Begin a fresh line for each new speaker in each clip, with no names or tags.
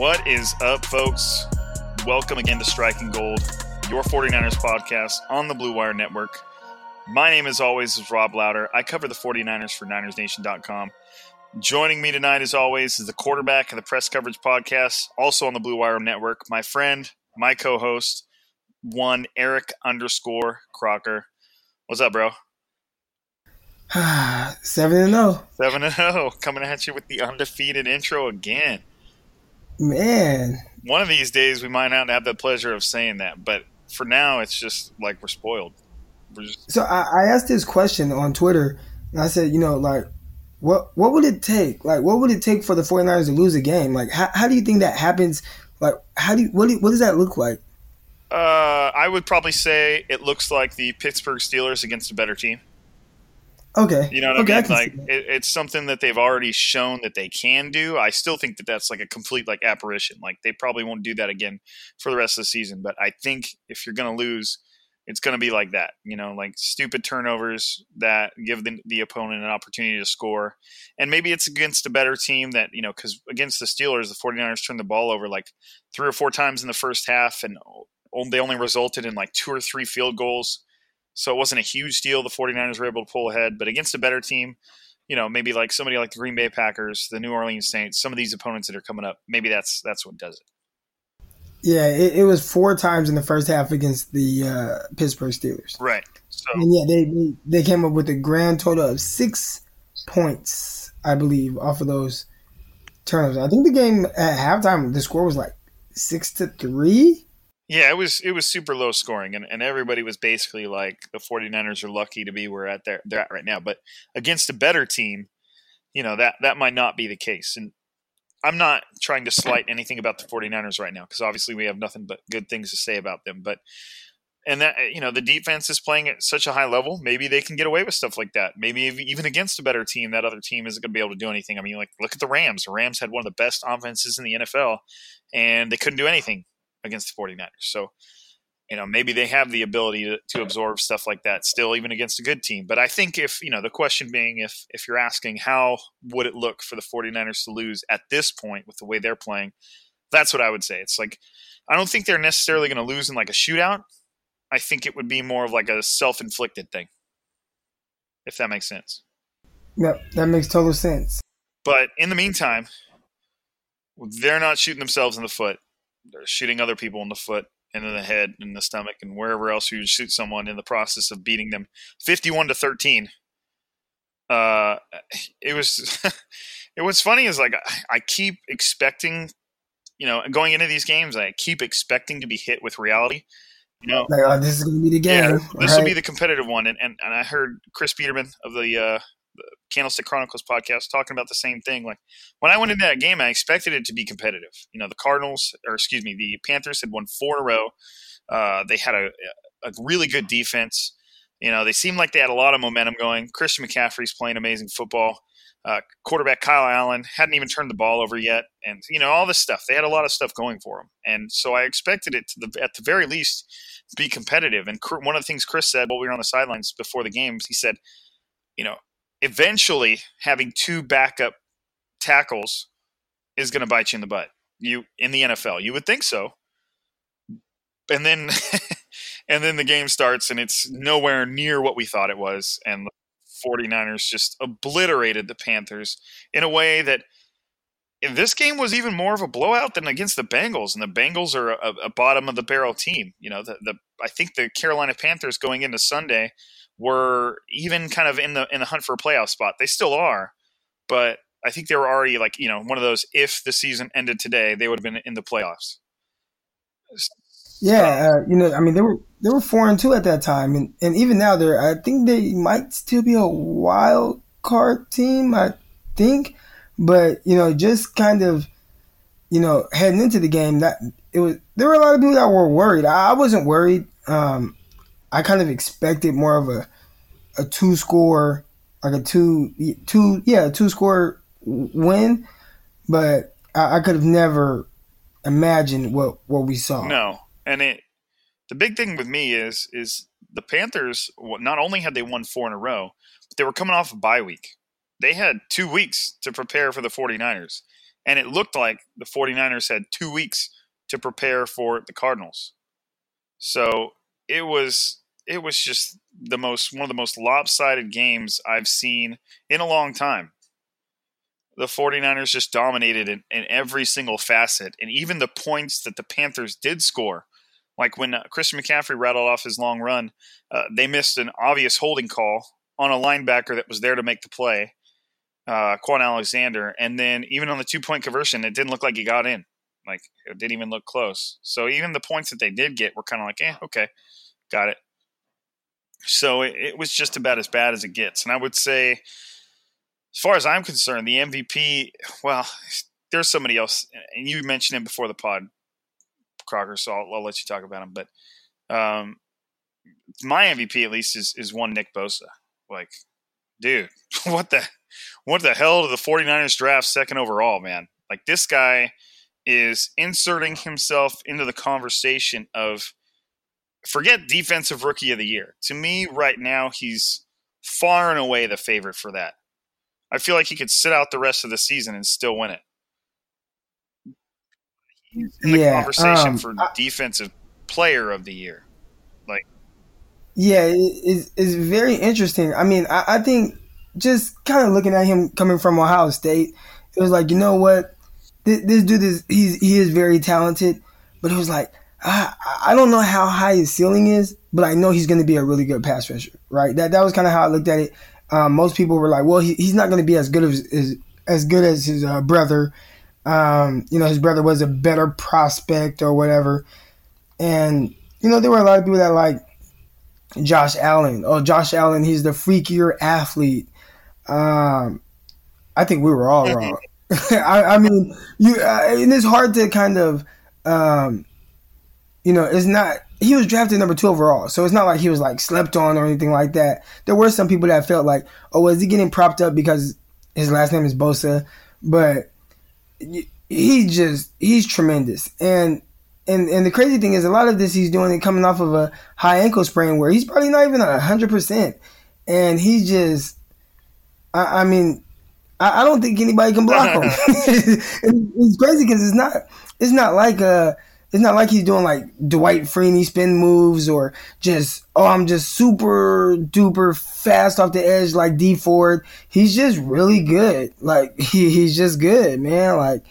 What is up, folks? Welcome again to Striking Gold, your 49ers podcast on the Blue Wire Network. My name, as always, is Rob Louder. I cover the 49ers for NinersNation.com. Joining me tonight, as always, is the quarterback of the Press Coverage Podcast, also on the Blue Wire Network, my friend, my co host, one Eric underscore Crocker. What's up, bro?
Seven and zero.
Seven and zero, coming at you with the undefeated intro again.
Man,
One of these days, we might not have the pleasure of saying that, but for now, it's just like we're spoiled. We're just
so I, I asked this question on Twitter, and I said, you know, like, what what would it take? Like, what would it take for the 49ers to lose a game? Like, how, how do you think that happens? Like, how do you, what do, what does that look like?
Uh, I would probably say it looks like the Pittsburgh Steelers against a better team.
Okay,
You know what
okay,
I mean?
can
Like it, it's something that they've already shown that they can do. I still think that that's like a complete like apparition. Like they probably won't do that again for the rest of the season. But I think if you're going to lose, it's going to be like that. You know, like stupid turnovers that give the, the opponent an opportunity to score. And maybe it's against a better team that, you know, because against the Steelers, the 49ers turned the ball over like three or four times in the first half and they only resulted in like two or three field goals. So it wasn't a huge deal. The 49ers were able to pull ahead. But against a better team, you know, maybe like somebody like the Green Bay Packers, the New Orleans Saints, some of these opponents that are coming up, maybe that's that's what does it.
yeah, it, it was four times in the first half against the uh, Pittsburgh Steelers,
Right. So
and yeah, they, they they came up with a grand total of six points, I believe, off of those turnovers. I think the game at halftime, the score was like six to three.
Yeah, it was it was super low scoring and, and everybody was basically like the 49ers are lucky to be where at they're, they're at right now. But against a better team, you know, that that might not be the case. And I'm not trying to slight anything about the 49ers right now because obviously we have nothing but good things to say about them. But and that you know the defense is playing at such a high level, maybe they can get away with stuff like that. Maybe even against a better team, that other team isn't going to be able to do anything. I mean, like look at the Rams. The Rams had one of the best offenses in the NFL, and they couldn't do anything against the 49ers. So you know maybe they have the ability to, to absorb stuff like that still even against a good team but i think if you know the question being if if you're asking how would it look for the 49ers to lose at this point with the way they're playing that's what i would say it's like i don't think they're necessarily going to lose in like a shootout i think it would be more of like a self-inflicted thing if that makes sense.
Yep, that makes total sense.
But in the meantime, they're not shooting themselves in the foot. They're shooting other people in the foot and in the head and the stomach and wherever else you shoot someone in the process of beating them 51 to 13. Uh, it was, it was funny is like, I keep expecting, you know, going into these games, I keep expecting to be hit with reality. You know,
like, oh, this is going to be the game.
Yeah, this
right?
will be the competitive one. And, and, and I heard Chris Peterman of the, uh, the Candlestick Chronicles podcast talking about the same thing. Like when I went into that game, I expected it to be competitive. You know, the Cardinals, or excuse me, the Panthers had won four in a row. Uh, they had a, a really good defense. You know, they seemed like they had a lot of momentum going. Christian McCaffrey's playing amazing football. Uh, quarterback Kyle Allen hadn't even turned the ball over yet, and you know all this stuff. They had a lot of stuff going for them, and so I expected it to the at the very least be competitive. And one of the things Chris said while we were on the sidelines before the games, he said, you know, eventually having two backup tackles is going to bite you in the butt. You in the NFL, you would think so, and then and then the game starts and it's nowhere near what we thought it was, and the 49ers just obliterated the Panthers in a way that this game was even more of a blowout than against the Bengals, and the Bengals are a, a bottom of the barrel team. You know, the, the I think the Carolina Panthers going into Sunday were even kind of in the in the hunt for a playoff spot. They still are, but I think they were already like you know one of those. If the season ended today, they would have been in the playoffs.
Yeah, uh, you know, I mean, they were they were four and two at that time, and, and even now they're. I think they might still be a wild card team. I think, but you know, just kind of, you know, heading into the game, that it was there were a lot of people that were worried. I, I wasn't worried. Um, I kind of expected more of a a two score, like a two two yeah two score win, but I, I could have never imagined what what we saw.
No, and it the big thing with me is is the Panthers not only had they won four in a row, but they were coming off a bye week. They had two weeks to prepare for the 49ers. And it looked like the 49ers had two weeks to prepare for the Cardinals. So it was it was just the most one of the most lopsided games I've seen in a long time. The 49ers just dominated in, in every single facet, and even the points that the Panthers did score like when uh, Christian McCaffrey rattled off his long run, uh, they missed an obvious holding call on a linebacker that was there to make the play, uh, Kwon Alexander. And then even on the two point conversion, it didn't look like he got in. Like it didn't even look close. So even the points that they did get were kind of like, eh, okay, got it. So it, it was just about as bad as it gets. And I would say, as far as I'm concerned, the MVP, well, there's somebody else, and you mentioned him before the pod, Crocker, so I'll, I'll, let you talk about him. But um, my MVP at least is is one Nick Bosa. Like, dude, what the what the hell did the 49ers draft second overall, man? Like this guy is inserting himself into the conversation of forget defensive rookie of the year. To me, right now, he's far and away the favorite for that. I feel like he could sit out the rest of the season and still win it in the yeah, conversation um, for I, defensive player of the year. Like,
yeah, it's, it's very interesting. I mean, I, I think just kind of looking at him coming from Ohio State, it was like, you know what, this, this dude is he's he is very talented, but it was like. I, I don't know how high his ceiling is, but I know he's going to be a really good pass rusher, right? That that was kind of how I looked at it. Um, most people were like, "Well, he, he's not going to be as good as, as as good as his uh, brother." Um, you know, his brother was a better prospect or whatever. And, you know, there were a lot of people that like Josh Allen. Oh, Josh Allen, he's the freakier athlete. Um, I think we were all wrong. I, I, mean, you, uh, and it's hard to kind of, um, you know, it's not, he was drafted number two overall. So it's not like he was like slept on or anything like that. There were some people that felt like, oh, is he getting propped up because his last name is Bosa? But he just he's tremendous and and and the crazy thing is a lot of this he's doing it coming off of a high ankle sprain where he's probably not even a hundred percent and he just I, I mean I, I, don't think anybody can block him it's crazy because it's not it's not like a it's not like he's doing like Dwight Freeney spin moves or just oh I'm just super duper fast off the edge like Dee Ford. He's just really good. Like he, he's just good, man. Like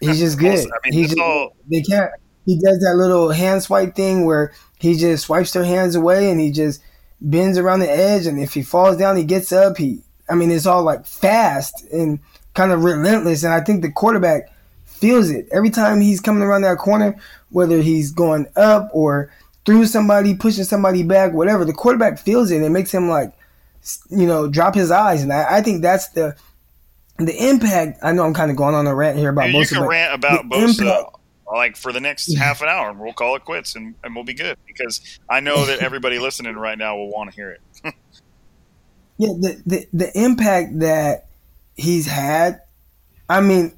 he's just good.
I mean,
he's just,
all-
they can't. He does that little hand swipe thing where he just swipes their hands away and he just bends around the edge. And if he falls down, he gets up. He, I mean, it's all like fast and kind of relentless. And I think the quarterback feels it every time he's coming around that corner, whether he's going up or through somebody, pushing somebody back, whatever. The quarterback feels it and it makes him like, you know, drop his eyes. And I, I think that's the the impact. I know I'm kind of going on a rant here about
And you can
but
rant about Bosa
impact-
like for the next half an hour, and we'll call it quits, and, and we'll be good because I know that everybody listening right now will want to hear it.
Yeah, the, the the impact that he's had. I mean,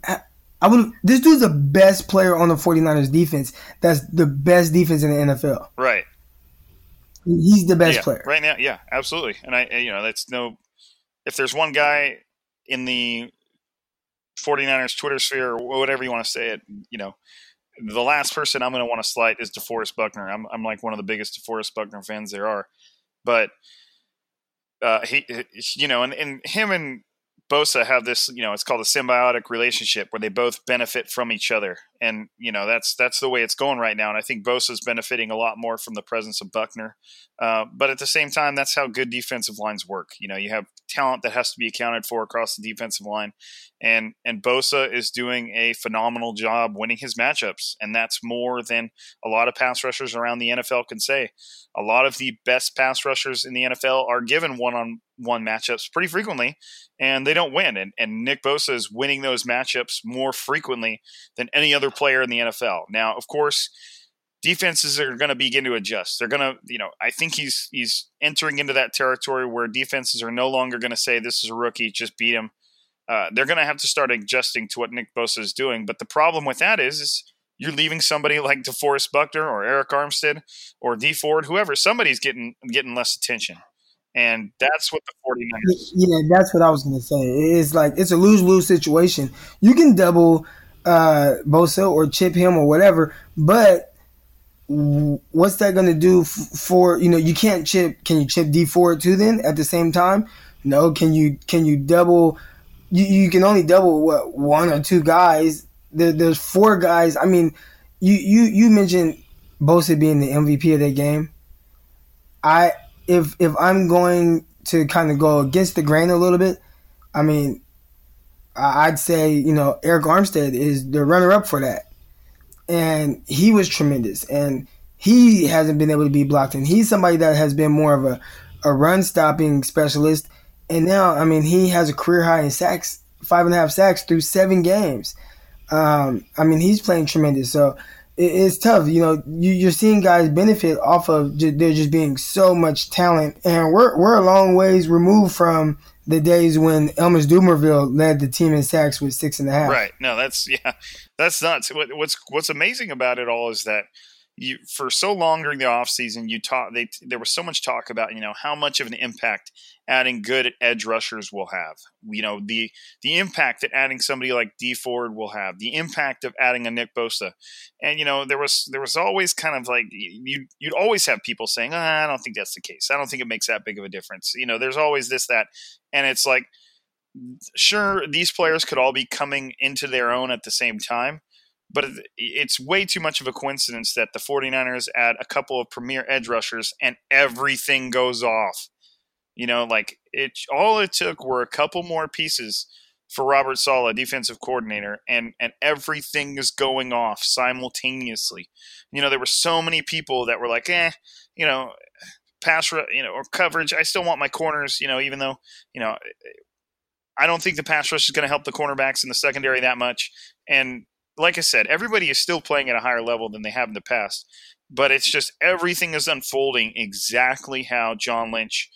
I, would. This dude's the best player on the 49ers defense. That's the best defense in the NFL.
Right.
He's the best
yeah,
player.
right now. Yeah, absolutely. And I, you know, that's no. If there's one guy in the 49ers Twitter sphere or whatever you want to say it, you know, the last person I'm going to want to slight is DeForest Buckner. I'm, I'm like one of the biggest DeForest Buckner fans there are, but uh, he, you know, and, and him and Bosa have this, you know, it's called a symbiotic relationship where they both benefit from each other, and you know that's that's the way it's going right now. And I think Bosa's benefiting a lot more from the presence of Buckner, uh, but at the same time, that's how good defensive lines work. You know, you have talent that has to be accounted for across the defensive line, and and Bosa is doing a phenomenal job winning his matchups, and that's more than a lot of pass rushers around the NFL can say. A lot of the best pass rushers in the NFL are given one on one matchups pretty frequently, and they don't win. And, and Nick Bosa is winning those matchups more frequently than any other player in the NFL. Now, of course, defenses are going to begin to adjust. They're going to, you know, I think he's he's entering into that territory where defenses are no longer going to say this is a rookie, just beat him. Uh, they're going to have to start adjusting to what Nick Bosa is doing. But the problem with that is, is you're leaving somebody like DeForest Buckner or Arik Armstead or Dee Ford, whoever, somebody's getting getting less attention. And that's what the 49ers
Yeah, that's what I was gonna say. It's like it's a lose lose situation. You can double uh, Bosa or chip him or whatever, but what's that gonna do f- for you know? You can't chip. Can you chip Dee Ford too? Then at the same time, no. Can you can you double? You, you can only double what one or two guys. There, there's four guys. I mean, you you you mentioned Bosa being the MVP of that game. I if if I'm going to kind of go against the grain a little bit, I mean, I'd say you know Arik Armstead is the runner up for that, and he was tremendous, and he hasn't been able to be blocked, and he's somebody that has been more of a a run stopping specialist, and now I mean he has a career high in sacks, five and a half sacks through seven games. Um, I mean he's playing tremendous, so it's tough. You know, you, you're seeing guys benefit off of ju- there just being so much talent, and we're we're a long ways removed from the days when Elvis Dumervil led the team in sacks with six and a half.
Right. No, that's yeah, that's nuts. What, what's what's amazing about it all is that you for so long during the off season you talk they there was so much talk about you know how much of an impact adding good edge rushers will have. You know the the impact that adding somebody like Dee Ford will have. The impact of adding a Nick Bosa, and you know there was there was always kind of like you you'd always have people saying ah, I don't think that's the case. I don't think it makes that big of a difference. You know there's always this that, and it's like sure these players could all be coming into their own at the same time but it's way too much of a coincidence that the 49ers add a couple of premier edge rushers and everything goes off you know like it all it took were a couple more pieces for Robert Saleh, defensive coordinator, and and everything is going off simultaneously. You know, there were so many people that were like, eh, you know, pass, you know, or coverage. I still want my corners, you know, even though, you know, I don't think the pass rush is going to help the cornerbacks in the secondary that much. And like I said, everybody is still playing at a higher level than they have in the past. But it's just everything is unfolding exactly how John Lynch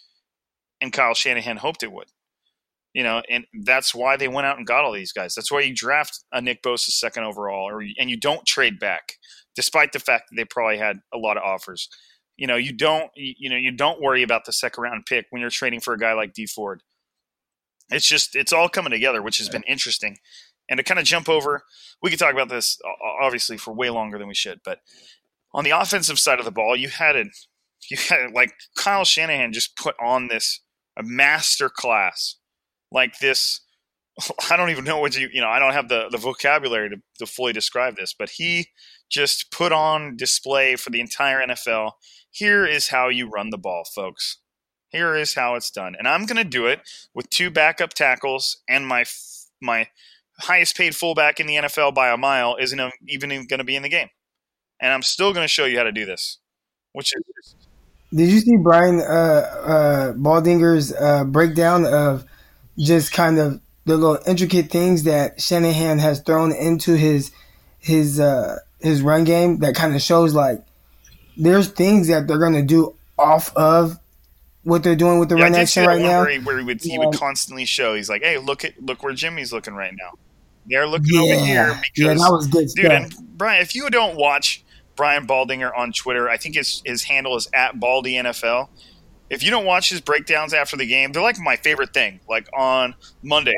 and Kyle Shanahan hoped it would. You know, and that's why they went out and got all these guys. That's why you draft a Nick Bosa second overall, or and you don't trade back, despite the fact that they probably had a lot of offers. You know, you don't you know you don't worry about the second round pick when you're trading for a guy like Dee Ford it's just it's all coming together, which has been interesting. And to kind of jump over, we could talk about this obviously for way longer than we should, but on the offensive side of the ball, you had it, you had it, like Kyle Shanahan just put on this a master class, like this. I don't even know what you you know. I don't have the the vocabulary to, to fully describe this, but he just put on display for the entire NFL. Here is how you run the ball, folks. Here is how it's done, and I'm going to do it with two backup tackles and my my highest paid fullback in the NFL by a mile isn't even going to be in the game, and I'm still going to show you how to do this. Which is,
did you see Brian uh, uh, Baldinger's uh, breakdown of just kind of the little intricate things that Shanahan has thrown into his his uh, his run game that kind of shows like there's things that they're going to do off of what they're doing with the
yeah,
run action right now.
Where he, where he would he would constantly show. He's like, "Hey, look at look where Jimmy's looking right now. They're looking yeah. over here because
yeah, that was good
dude." And Brian, if you don't watch Brian Baldinger on Twitter, I think his his handle is at Baldy NFL. If you don't watch his breakdowns after the game, they're like my favorite thing. Like on Monday,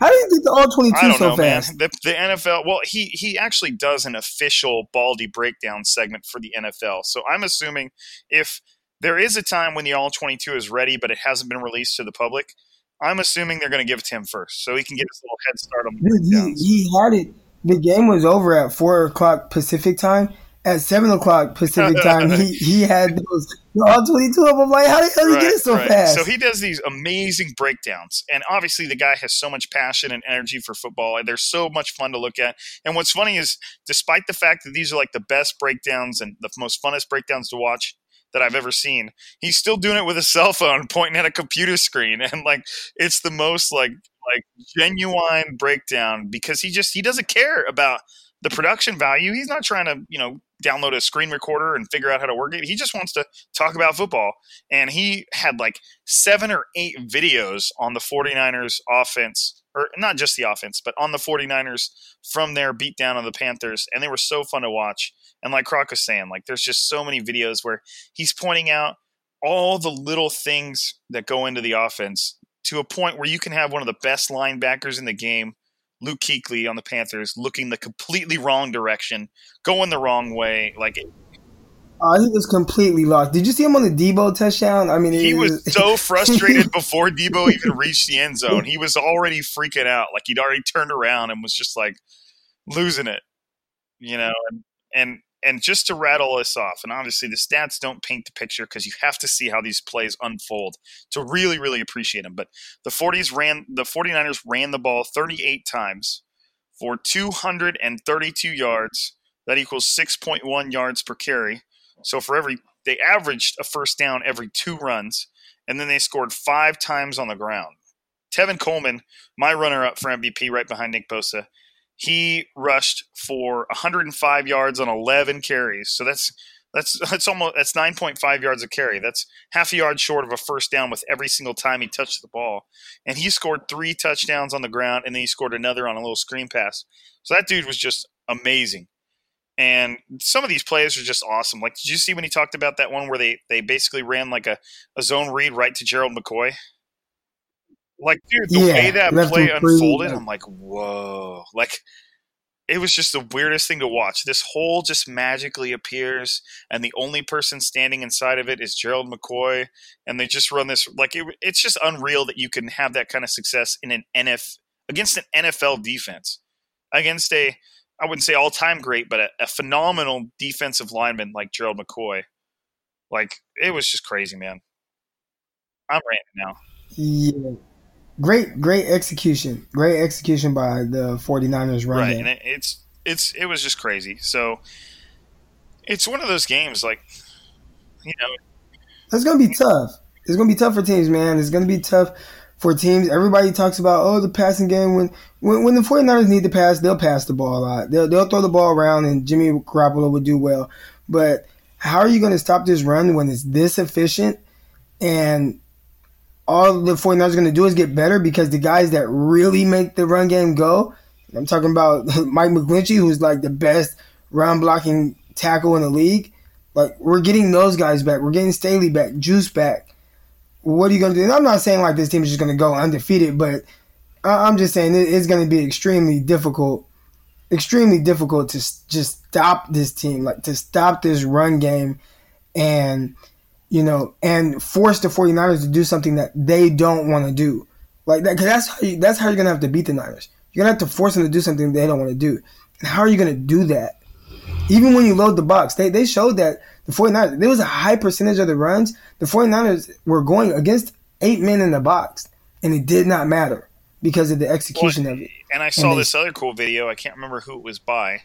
how do you get the all twenty two so
know,
fast?
Man. The, the NFL. Well, he he actually does an official Baldy breakdown segment for the NFL. So I'm assuming if there is a time when the all twenty two is ready, but it hasn't been released to the public, I'm assuming they're going to give it to him first, so he can get his little head start on.
Dude, he, he had it. The game was over at four o'clock Pacific time at seven o'clock Pacific time, he, he had those all twenty two of them. Like, how the hell right, he get it so right. fast?
So he does these amazing breakdowns, and obviously the guy has so much passion and energy for football, and they're so much fun to look at. And what's funny is, despite the fact that these are like the best breakdowns and the most funnest breakdowns to watch that I've ever seen, he's still doing it with a cell phone, pointing at a computer screen, and like it's the most like like genuine breakdown because he just he doesn't care about the production value. He's not trying to, you know, download a screen recorder and figure out how to work it. He just wants to talk about football. And he had like seven or eight videos on the 49ers offense, or not just the offense, but on the 49ers from their beatdown on the Panthers. And they were so fun to watch. And like Croc was saying, like there's just so many videos where he's pointing out all the little things that go into the offense to a point where you can have one of the best linebackers in the game Luke Kuechly on the Panthers looking the completely wrong direction, going the wrong way. Like
Oh, he was completely lost. Did you see him on the Deebo touchdown? I mean,
he was, was so frustrated before Deebo even reached the end zone. He was already freaking out. Like he'd already turned around and was just like losing it, you know. And, and and just to rattle this off, and obviously the stats don't paint the picture because you have to see how these plays unfold to really, really appreciate them. But the 40s ran the 49ers ran the ball 38 times for 232 yards. That equals 6.1 yards per carry. So for every they averaged a first down every two runs, and then they scored five times on the ground. Tevin Coleman, my runner up for MVP, right behind Nick Bosa, he rushed for 105 yards on 11 carries. So that's that's that's almost that's 9.5 yards a carry. That's half a yard short of a first down with every single time he touched the ball. And he scored three touchdowns on the ground, and then he scored another on a little screen pass. So that dude was just amazing. And some of these plays are just awesome. Like, did you see when he talked about that one where they they basically ran like a, a zone read right to Gerald McCoy? Like, dude, the yeah, way that play unfolded, I'm like, whoa. Like, it was just the weirdest thing to watch. This hole just magically appears, and the only person standing inside of it is Gerald McCoy, and they just run this like it, it's just unreal that you can have that kind of success in an NF against an NFL defense, against a I wouldn't say all time great, but a, a phenomenal defensive lineman like Gerald McCoy. Like it was just crazy, man. I'm ranting now.
Yeah great, great execution. Great execution by the 49ers run
Right,
game.
and it, it's it's it was just crazy. So it's one of those games like you know
It's gonna be tough. It's gonna be tough for teams, man. It's gonna be tough for teams. Everybody talks about oh the passing game when when, when the 49ers need to pass, they'll pass the ball a lot. They'll they'll throw the ball around and Jimmy Garoppolo would do well. But how are you gonna stop this run when it's this efficient and all the 49ers are going to do is get better because the guys that really make the run game go, I'm talking about Mike McGlinchey, who's like the best run blocking tackle in the league. Like, we're getting those guys back. We're getting Staley back, Juice back. What are you going to do? And I'm not saying like this team is just going to go undefeated, but I'm just saying it's going to be extremely difficult, extremely difficult to just stop this team, like to stop this run game, and you know, and force the 49ers to do something that they don't want to do. Like that, because that's how you, that's how you're gonna have to beat the Niners. You're gonna have to force them to do something they don't want to do. And how are you gonna do that? Even when you load the box, they they showed that the 49ers there was a high percentage of the runs. The 49ers were going against eight men in the box, and it did not matter because of the execution
well,
of it.
And I saw and this other cool video. I can't remember who it was by,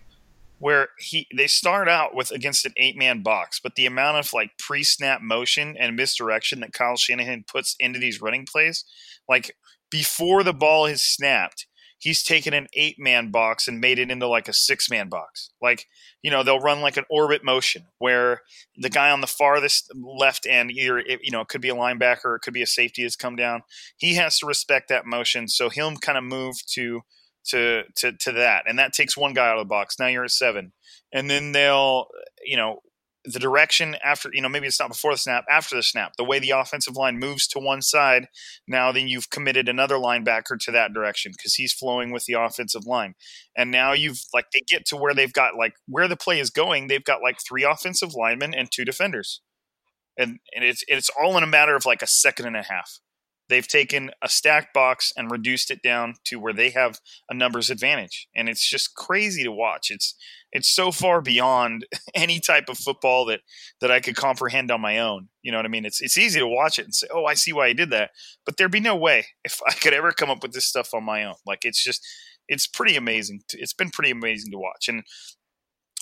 where he they start out with against an eight man box, but the amount of like pre snap motion and misdirection that Kyle Shanahan puts into these running plays, like before the ball is snapped, he's taken an eight man box and made it into like a six man box. Like, you know, they'll run like an orbit motion where the guy on the farthest left end, either, you know, it could be a linebacker it could be a safety that's come down. He has to respect that motion. So he'll kind of move to, to, to, to that. And that takes one guy out of the box. Now you're at seven. And then they'll, you know, the direction after you know maybe it's not before the snap after the snap. The way the offensive line moves to one side now then you've committed another linebacker to that direction because he's flowing with the offensive line. And now you've like they get to where they've got like where the play is going they've got like three offensive linemen and two defenders. And and it's it's all in a matter of like a second and a half they've taken a stacked box and reduced it down to where they have a numbers advantage and it's just crazy to watch it's it's so far beyond any type of football that that I could comprehend on my own. You know what I mean? It's it's easy to watch it and say, "Oh, I see why he did that," but there'd be no way if I could ever come up with this stuff on my own. Like it's just it's pretty amazing. To, it's been pretty amazing to watch, and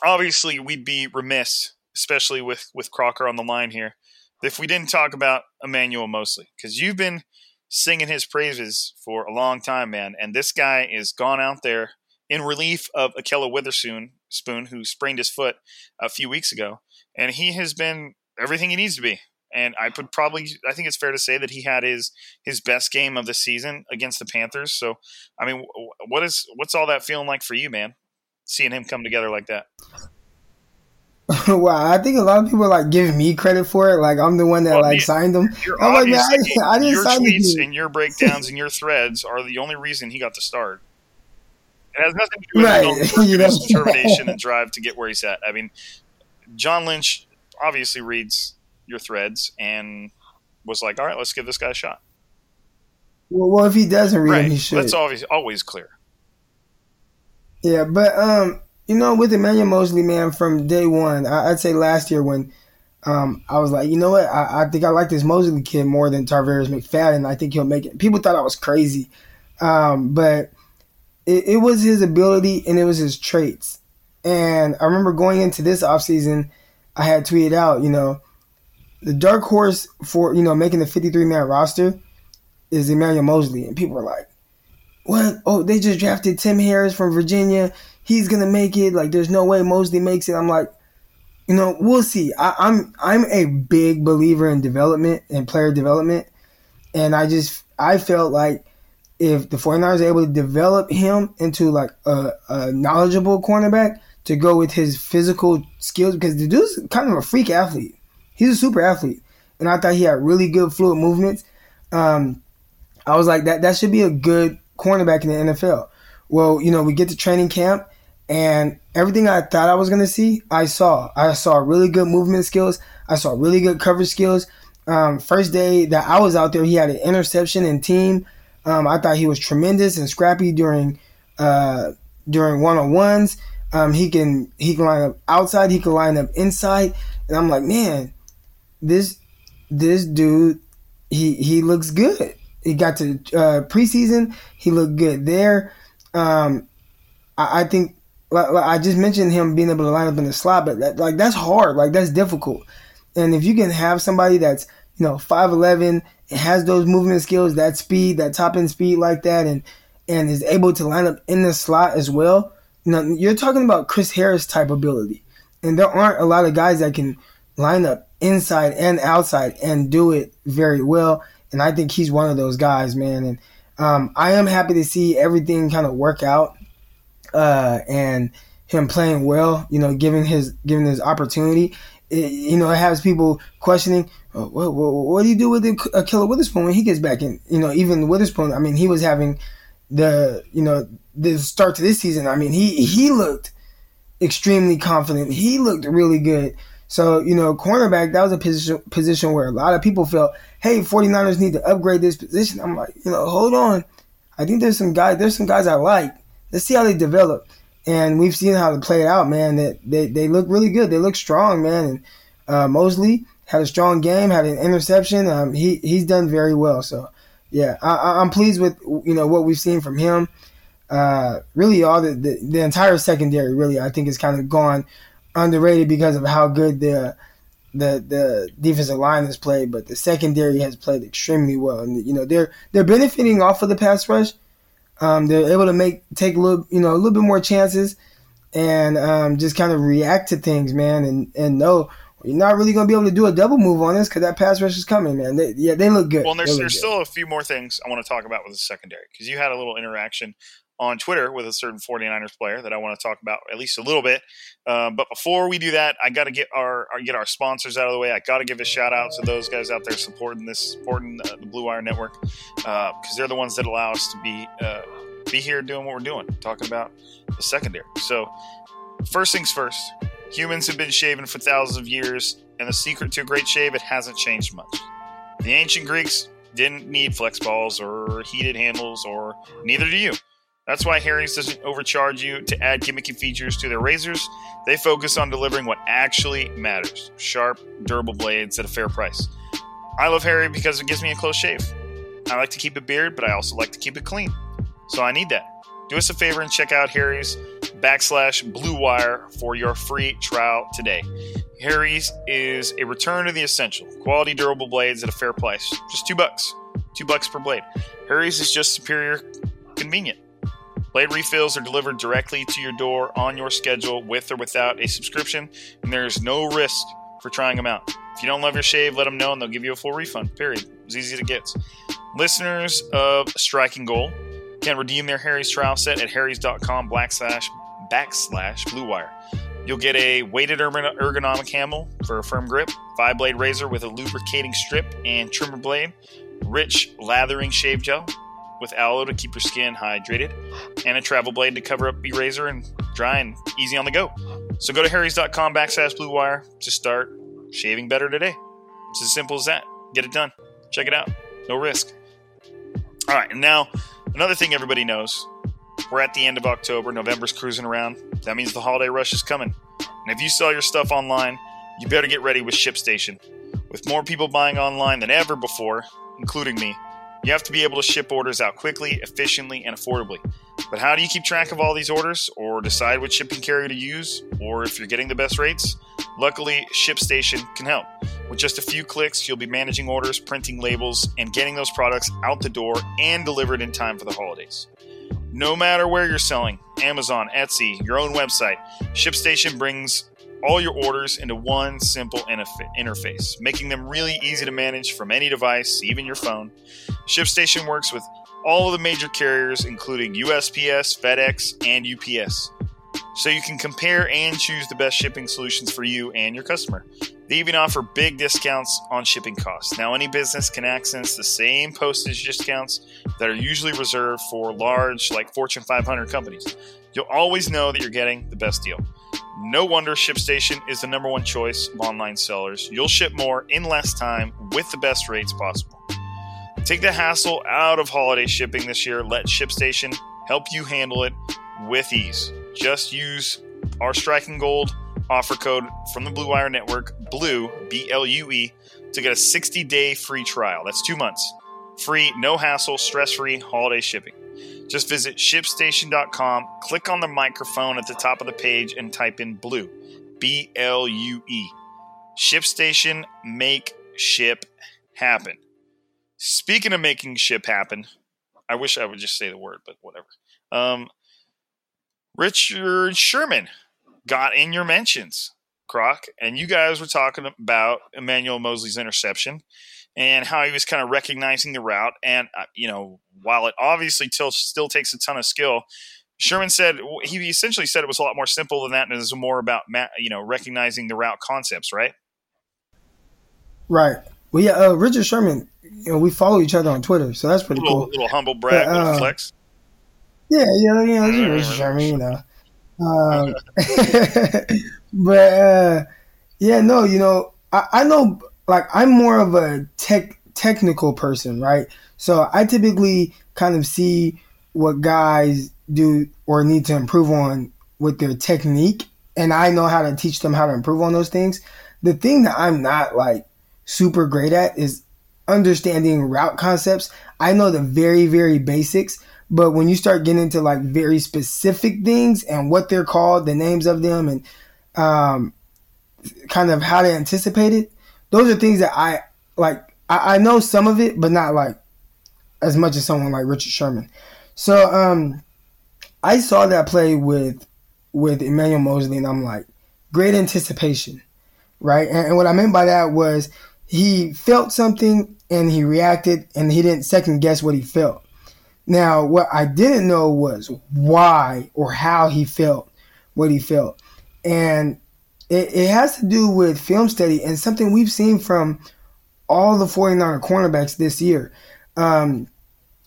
obviously we'd be remiss, especially with with Crocker on the line here, if we didn't talk about Emmanuel Moseley because you've been singing his praises for a long time, man, and this guy is gone out there in relief of Ahkello Witherspoon, Spoon, who sprained his foot a few weeks ago, and he has been everything he needs to be. And I would probably, I think it's fair to say that he had his his best game of the season against the Panthers. So, I mean, what is what's all that feeling like for you, man? Seeing him come together like that.
wow, I think a lot of people are like giving me credit for it. Like I'm the one that well, like signed him. I'm like, man, I, I didn't
your
sign
tweets and your breakdowns and your threads are the only reason he got to start. It has nothing to do with right. his, you know? determination and drive to get where he's at. I mean, John Lynch obviously reads your threads and was like, "All right, let's give this guy a shot."
Well, well if he doesn't read right. him, he should.
That's always always clear.
Yeah, but um, you know, with Emmanuel Moseley, man, from day one, I, would say last year when um, I was like, you know what, I, I think I like this Moseley kid more than Tarvarus McFadden. I think he'll make it. People thought I was crazy, um, but it, it was his ability and it was his traits. And I remember going into this offseason, I had tweeted out, you know, the dark horse for, you know, making the 53 man roster is Emmanuel Moseley. And people were like, what? Oh, they just drafted Tim Harris from Virginia. He's to make it. Like, there's no way Moseley makes it. I'm like, you know, we'll see. I, I'm I'm a big believer in development and player development. And I just, I felt like if the 49ers are able to develop him into like a, a, knowledgeable cornerback to go with his physical skills, because the dude's kind of a freak athlete. He's a super athlete. And I thought he had really good fluid movements. Um, I was like, that, that should be a good cornerback in the NFL. Well, you know, we get to training camp and everything I thought I was going to see, I saw. I saw really good movement skills. I saw really good coverage skills. Um, first day that I was out there, he had an interception and team. Um, I thought he was tremendous and scrappy during uh, during one on ones. Um, he can he can line up outside. He can line up inside, and I'm like, man, this this dude, he he looks good. He got to uh, preseason. He looked good there. Um, I, I think like, like, I just mentioned him being able to line up in the slot, but that, like that's hard. Like that's difficult. And if you can have somebody that's you know five eleven has those movement skills, that speed, that top end speed like that, and and is able to line up in the slot as well. You know, you're talking about Chris Harris type ability, and there aren't a lot of guys that can line up inside and outside and do it very well. And I think he's one of those guys, man. And um, I am happy to see everything kind of work out uh, and him playing well. You know, giving his giving his opportunity. It, you know, it has people questioning uh, what, what, what, do you do with Ahkello Witherspoon when he gets back in? You know, even Witherspoon, I mean, he was having the you know the start to this season. I mean, he he looked extremely confident. He looked really good. So, you know, cornerback, that was a position position where a lot of people felt, hey, 49ers need to upgrade this position. I'm like, you know, hold on. I think there's some guys there's some guys I like. Let's see how they develop. And we've seen how they played out, man. That they, they, look really good. They look strong, man. And uh, Moseley had a strong game, had an interception. Um, he he's done very well. So yeah, I, am pleased with you know what we've seen from him. Uh, really, all the, the, the entire secondary really I think is kind of gone underrated because of how good the the the defensive line has played, but the secondary has played extremely well, and you know they're they're benefiting off of the pass rush. Um, they're able to make take a little you know a little bit more chances, and um, just kind of react to things, man, and and know you're not really going to be able to do a double move on this because that pass rush is coming, man. They, yeah, they look good.
Well, there's,
there's
still a few more things I want to talk about with the secondary because you had a little interaction on Twitter with a certain 49ers player that I want to talk about at least a little bit. Um, but before we do that, I got to get our, our, get our sponsors out of the way. I got to give a shout out to those guys out there supporting this, supporting uh, the Blue Wire Network because uh, they're the ones that allow us to be uh, be here doing what we're doing, talking about the secondary. So first things first, humans have been shaving for thousands of years, and the secret to a great shave it hasn't changed much. The ancient Greeks didn't need flex balls or heated handles, or neither do you. That's why Harry's doesn't overcharge you to add gimmicky features to their razors. They focus on delivering what actually matters sharp, durable blades at a fair price. I love Harry because it gives me a close shave. I like to keep a beard, but I also like to keep it clean. So I need that. Do us a favor and check out Harry's backslash Blue Wire for your free trial today. Harry's is a return to the essential quality, durable blades at a fair price. Just two bucks. Two bucks per blade. Harry's is just superior convenient. Blade refills are delivered directly to your door on your schedule with or without a subscription, and there is no risk for trying them out. If you don't love your shave, let them know and they'll give you a full refund. Period. It's easy to get. Listeners of Striking Gold can redeem their Harry's trial set at harrys.com backslash backslash blue wire. You'll get a weighted ergonomic handle for a firm grip, five blade razor with a lubricating strip and trimmer blade, rich lathering shave gel, with aloe to keep your skin hydrated, and a travel blade to cover up your razor and dry and easy on the go. So go to harrys.com backslash blue wire to start shaving better today. It's as simple as that. Get it done. Check it out. No risk. All right, and now another thing everybody knows. We're at the end of October. November's cruising around. That means the holiday rush is coming. And if you sell your stuff online, you better get ready with ShipStation. With more people buying online than ever before, including me, you have to be able to ship orders out quickly, efficiently, and affordably. But how do you keep track of all these orders, or decide which shipping carrier to use, or if you're getting the best rates? Luckily, ShipStation can help. With just a few clicks, you'll be managing orders, printing labels, and getting those products out the door and delivered in time for the holidays. No matter where you're selling Amazon, Etsy, your own website ShipStation brings all your orders into one simple interface, making them really easy to manage from any device, even your phone. ShipStation works with all of the major carriers, including USPS, FedEx, and UPS, so you can compare and choose the best shipping solutions for you and your customer. They even offer big discounts on shipping costs. Now, any business can access the same postage discounts that are usually reserved for large, like Fortune 500 companies. You'll always know that you're getting the best deal. No wonder ShipStation is the number one choice of online sellers. You'll ship more in less time with the best rates possible. Take the hassle out of holiday shipping this year. Let ShipStation help you handle it with ease. Just use our Striking Gold offer code from the Blue Wire Network, BLUE, B L U E, to get a 60 day free trial. That's two months. Free, no hassle, stress free holiday shipping. Just visit shipstation.com, click on the microphone at the top of the page, and type in blue. B L U E. ShipStation, make ship happen. Speaking of making ship happen, I wish I would just say the word, but whatever. Um, Richard Sherman got in your mentions, Croc, and you guys were talking about Emmanuel Moseley's interception and how he was kind of recognizing the route. And, uh, you know, while it obviously still, still takes a ton of skill, Sherman said he essentially said it was a lot more simple than that, and it was more about you know recognizing the route concepts, right?
Right. Well, yeah, uh, Richard Sherman. You know, we follow each other on Twitter, so that's pretty
little,
cool.
Little humble brag,
but,
uh,
little
flex.
Yeah, you know, you know, Richard Sherman, you know. Um, but uh, yeah, no, you know, I, I know, like, I'm more of a tech technical person, right? So I typically kind of see what guys do or need to improve on with their technique, and I know how to teach them how to improve on those things. The thing that I'm not like super great at is understanding route concepts. I know the very, very basics, but when you start getting into like very specific things and what they're called, the names of them, and um, kind of how to anticipate it, those are things that I like. I, I know some of it, but not like as much as someone like Richard Sherman. So um, I saw that play with with Emmanuel Moseley, and I'm like, great anticipation, right? And, and what I meant by that was he felt something and he reacted, and he didn't second guess what he felt. Now, what I didn't know was why or how he felt what he felt, and it, it has to do with film study and something we've seen from all the 49er cornerbacks this year. Um,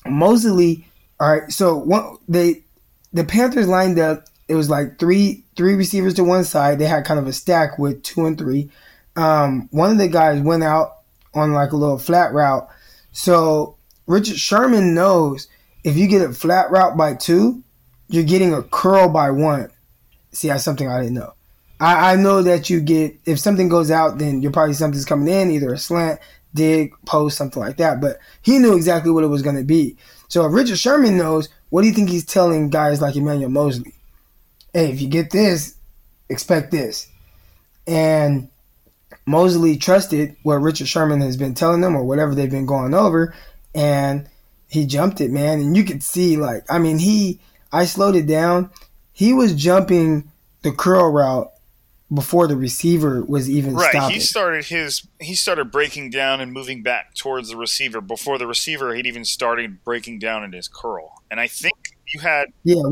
Moseley, all right, so one, they the Panthers lined up. It was like three three receivers to one side. They had kind of a stack with two and three. Um, one of the guys went out on like a little flat route. So Richard Sherman knows if you get a flat route by two, you're getting a curl by one. See, that's something I didn't know. I, I know that you get if something goes out, then you're probably something's coming in, either a slant, dig, post, something like that. But he knew exactly what it was going to be. So if Richard Sherman knows, what do you think he's telling guys like Emmanuel Moseley? Hey, if you get this, expect this. And Moseley trusted what Richard Sherman has been telling them or whatever they've been going over, and he jumped it, man. And you could see, like, I mean, he, I slowed it down. He was jumping the curl route before the receiver was even
right.
stopping.
He started his he started breaking down and moving back towards the receiver before the receiver had even started breaking down in his curl. And I think you had
yeah,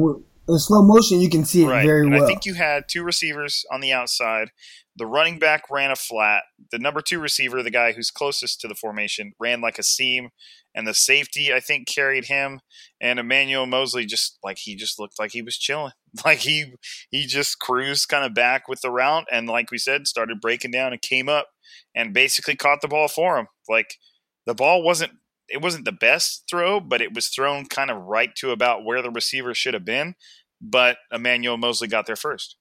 in slow motion you can see it
right.
very
and
well.
I think you had two receivers on the outside. The running back ran a flat. The number two receiver, the guy who's closest to the formation, ran like a seam and the safety I think carried him and Emmanuel Moseley just like he just looked like he was chilling. Like he he just cruised kind of back with the route and like we said started breaking down and came up and basically caught the ball for him. Like the ball wasn't it wasn't the best throw but it was thrown kind of right to about where the receiver should have been but Emmanuel Moseley got there first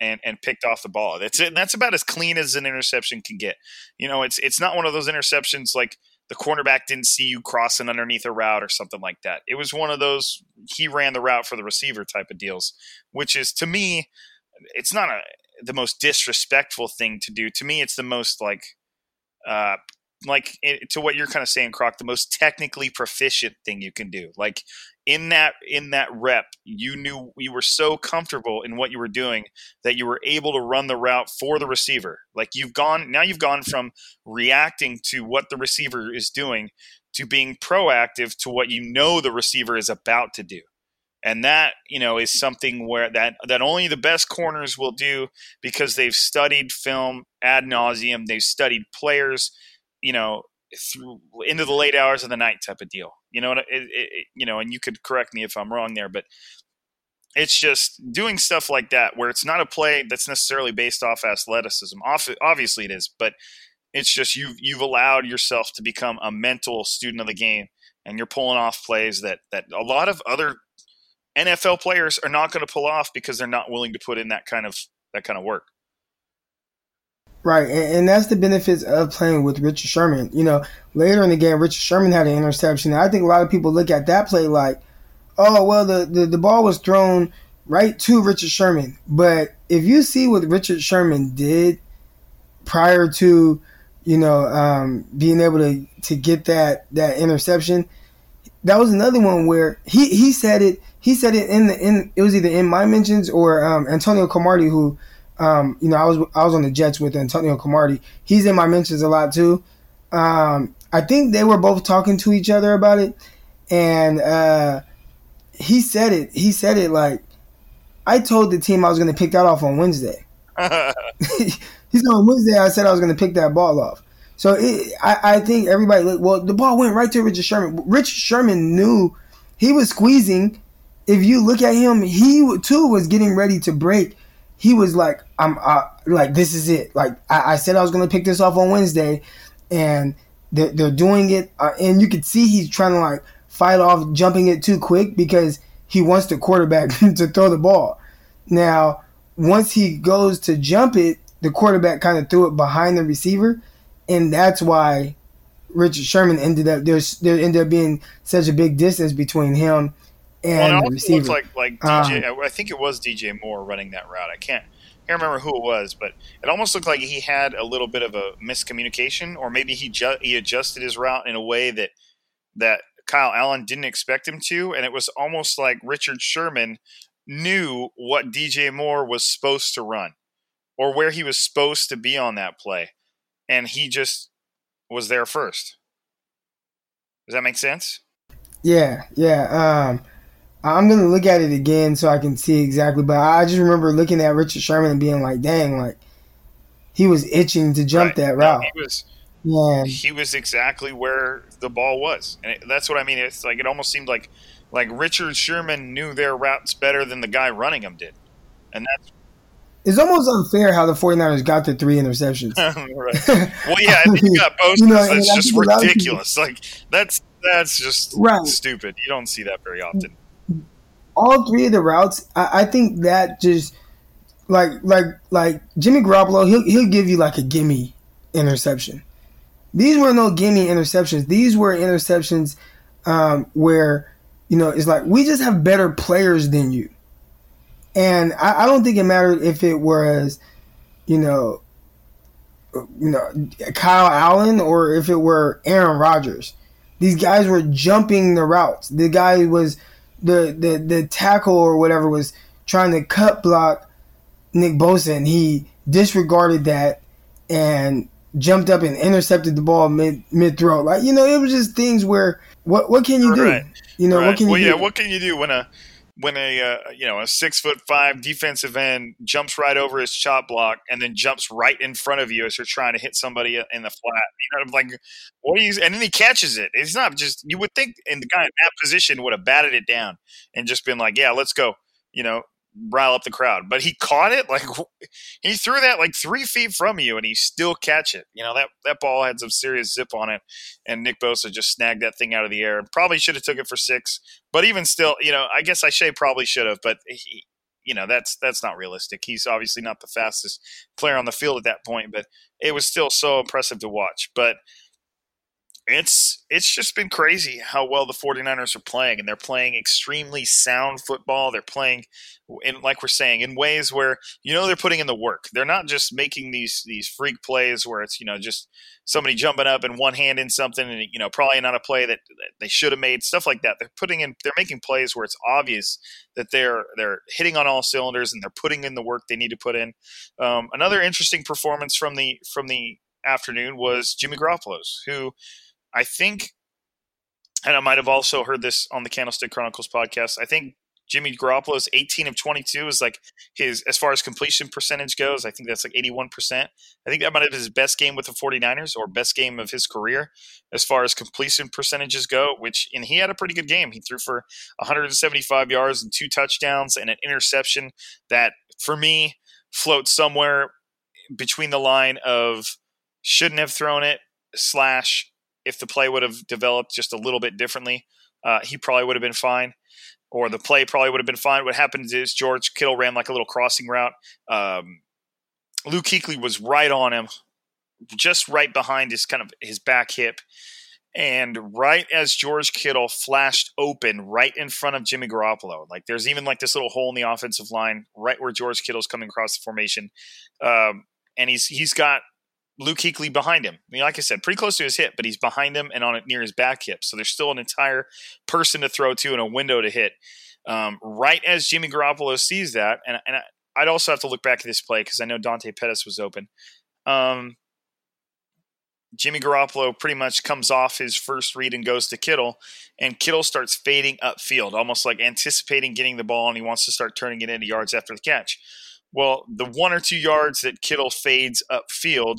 and and picked off the ball. That's it that's about as clean as an interception can get. You know it's it's not one of those interceptions like the cornerback didn't see you crossing underneath a route or something like that. It was one of those he ran the route for the receiver type of deals, which is to me, it's not a the most disrespectful thing to do. To me, it's the most like, uh, like to what you're kind of saying, Croc, the most technically proficient thing you can do. Like in that in that rep you knew you were so comfortable in what you were doing that you were able to run the route for the receiver like you've gone now you've gone from reacting to what the receiver is doing to being proactive to what you know the receiver is about to do and that you know is something where that that only the best corners will do because they've studied film ad nauseum they've studied players you know through into the late hours of the night type of deal. You know, it, it, you know, and you could correct me if I'm wrong there, but it's just doing stuff like that where it's not a play that's necessarily based off athleticism. Obviously, it is, but it's just you've you've allowed yourself to become a mental student of the game, and you're pulling off plays that that a lot of other NFL players are not going to pull off because they're not willing to put in that kind of that kind of work.
Right, and, and, that's the benefits of playing with Richard Sherman. You know, later in the game, Richard Sherman had an interception. I think a lot of people look at that play like, oh, well, the, the, the ball was thrown right to Richard Sherman. But if you see what Richard Sherman did prior to, you know, um, being able to, to get that, that interception, that was another one where he, he said it. He said it in the in. It was either in my mentions or um, Antonio Cromartie, who um, you know, I was I was on the Jets with Antonio Cromartie. He's in my mentions a lot too. Um, I think they were both talking to each other about it, and uh, he said it. He said it like, "I told the team I was going to pick that off on Wednesday." He's on Wednesday. I said I was going to pick that ball off. So it, I, I think everybody. Well, the ball went right to Richard Sherman. Richard Sherman knew he was squeezing if you look at him, he too was getting ready to break. He was like, "I'm uh, like this is it." Like I, I said, I was going to pick this off on Wednesday, and they're, they're doing it, uh, and you could see he's trying to like fight off jumping it too quick because he wants the quarterback to throw the ball. Now, once he goes to jump it, the quarterback kind of threw it behind the receiver, and that's why Richard Sherman ended up there's there ended up being such a big distance between him and
well,
the receiver.
like like DJ.
Um,
I think it was DJ Moore running that route. I can't. I can't remember who it was, but it almost looked like he had a little bit of a miscommunication, or maybe he ju- he adjusted his route in a way that that Kyle Allen didn't expect him to, and it was almost like Richard Sherman knew what DJ Moore was supposed to run, or where he was supposed to be on that play, and he just was there first. Does that make sense?
Yeah, yeah. Um, I'm gonna look at it again so I can see exactly. But I just remember looking at Richard Sherman and being like, "Dang, like he was itching to jump
Right.
that route."
he was
Yeah,
he was exactly where the ball was, and it, that's what I mean. It's like it almost seemed like like Richard Sherman knew their routes better than the guy running them did, and that's
it's almost unfair how the 49ers got the three interceptions.
right. Well, yeah, then you got Bosa.
You know,
that's just
think a lot of people-
ridiculous. Like that's that's just
Right.
stupid. You don't see that very often.
All three of the routes, I, I think that just like like like Jimmy Garoppolo, he'll he'll give you like a gimme interception. These were no gimme interceptions. These were interceptions um, where you know it's like we just have better players than you, and I, I don't think it mattered if it was you know you know Kyle Allen or if it were Aaron Rodgers. These guys were jumping the routes. The guy was the the the tackle or whatever was trying to cut block Nick Bosa and he disregarded that and jumped up and intercepted the ball mid mid throw. Like you know, it was just things where what what can you do?
Right.
You know,
Right.
what can you
well,
do?
yeah. What can you do when a when a uh, you know a six foot five defensive end jumps right over his chop block and then jumps right in front of you as you're trying to hit somebody in the flat? You know, like what you? And then he catches it. It's not just you would think, and the guy in that position would have batted it down and just been like, "Yeah, let's go." You know, rile up the crowd. But he caught it like he threw that like three feet from you, and he still catch it. You know that that ball had some serious zip on it, and Nick Bosa just snagged that thing out of the air. Probably should have took it for six, but even still, you know, I guess I say probably should have, but he, you know that's that's not realistic. He's obviously not the fastest player on the field at that point, but it was still so impressive to watch. But it's it's just been crazy how well the 49ers are playing and they're playing extremely sound football. They're playing in like we're saying in ways where you know they're putting in the work. They're not just making these these freak plays where it's you know just somebody jumping up and one hand in something and you know probably not a play that, that they should have made stuff like that. They're putting in they're making plays where it's obvious that they're they're hitting on all cylinders and they're putting in the work they need to put in. Um, another interesting performance from the from the afternoon was Jimmy Garoppolo's who I think, and I might have also heard this on the Candlestick Chronicles podcast. I think Jimmy Garoppolo's 18 of 22 is like his, as far as completion percentage goes, I think that's like 81%. I think that might have been his best game with the 49ers or best game of his career as far as completion percentages go, which, and he had a pretty good game. He threw for 175 yards and two touchdowns and an interception that, for me, floats somewhere between the line of shouldn't have thrown it slash if the play would have developed just a little bit differently, uh, he probably would have been fine, or the play probably would have been fine. What happened is George Kittle ran like a little crossing route. Um, Luke Kuechly was right on him, just right behind his kind of his back hip, and right as George Kittle flashed open right in front of Jimmy Garoppolo, like there's even like this little hole in the offensive line right where George Kittle's coming across the formation, um, and he's he's got Luke Kuechly behind him. I mean, like I said, pretty close to his hip, but he's behind him and on it near his back hip. So there's still an entire person to throw to and a window to hit. Um, right as Jimmy Garoppolo sees that, and, and I, I'd also have to look back at this play because I know Dante Pettis was open. Um, Jimmy Garoppolo pretty much comes off his first read and goes to Kittle, and Kittle starts fading upfield, almost like anticipating getting the ball, and he wants to start turning it into yards after the catch. Well, the one or two yards that Kittle fades upfield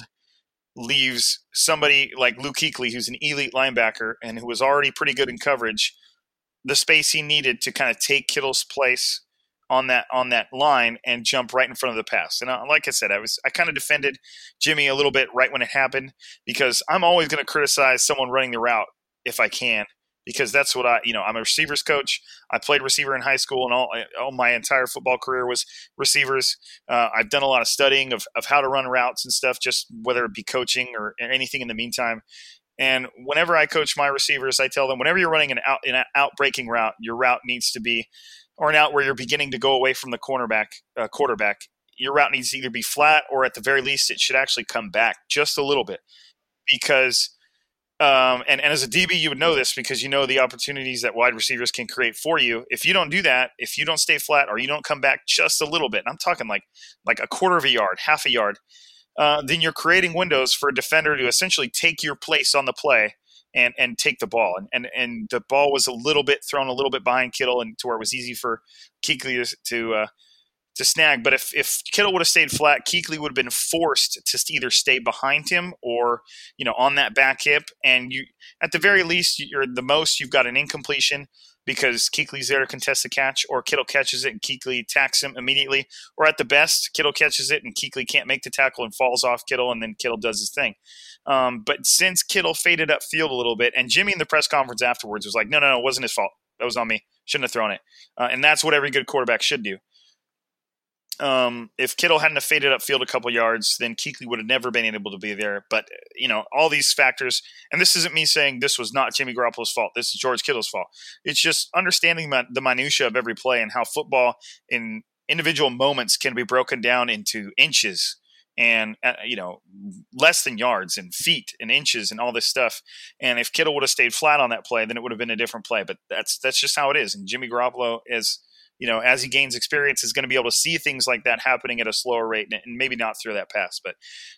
leaves somebody like Luke Kuechly, who's an elite linebacker and who was already pretty good in coverage, the space he needed to kind of take Kittle's place on that on that line and jump right in front of the pass. And uh, like I said, I was I kind of defended Jimmy a little bit right when it happened because I'm always going to criticize someone running the route if I can because that's what I you know I'm a receivers coach. I played receiver in high school and all all my entire football career was receivers. Uh, I've done a lot of studying of of how to run routes and stuff, just whether it be coaching or anything in the meantime. And whenever I coach my receivers, I tell them whenever you're running an out an out breaking route, your route needs to be or an out where you're beginning to go away from the cornerback uh, quarterback. Your route needs to either be flat or at the very least it should actually come back just a little bit because um, and, and as a DB, you would know this because you know the opportunities that wide receivers can create for you. If you don't do that, if you don't stay flat or you don't come back just a little bit, I'm talking like like a quarter of a yard, half a yard, uh, then you're creating windows for a defender to essentially take your place on the play and and take the ball. And and, and the ball was a little bit thrown a little bit behind Kittle, and to where it was easy for to to, uh, to snag. But if if Kittle would have stayed flat, Kuechly would have been forced to either stay behind him or you know on that back hip. And you at the very least, you're the most you've got an incompletion because Kuechly's there to contest the catch, or Kittle catches it and Kuechly attacks him immediately, or at the best, Kittle catches it and Kuechly can't make the tackle and falls off Kittle, and then Kittle does his thing. Um, but since Kittle faded up field a little bit, and Jimmy in the press conference afterwards was like, "No, no, no, it wasn't his fault. That was on me. Shouldn't have thrown it." Uh, and that's what every good quarterback should do. Um, if Kittle hadn't have faded up field a couple yards, then Kuechly would have never been able to be there. But you know, all these factors, and this isn't me saying this was not Jimmy Garoppolo's fault. This is George Kittle's fault. It's just understanding the minutia of every play and how football in individual moments can be broken down into inches and uh, you know less than yards and feet and inches and all this stuff. And if Kittle would have stayed flat on that play, then it would have been a different play. But that's that's just how it is. And Jimmy Garoppolo is you know as he gains experience is going to be able to see things like that happening at a slower rate and, and maybe not throw that pass. But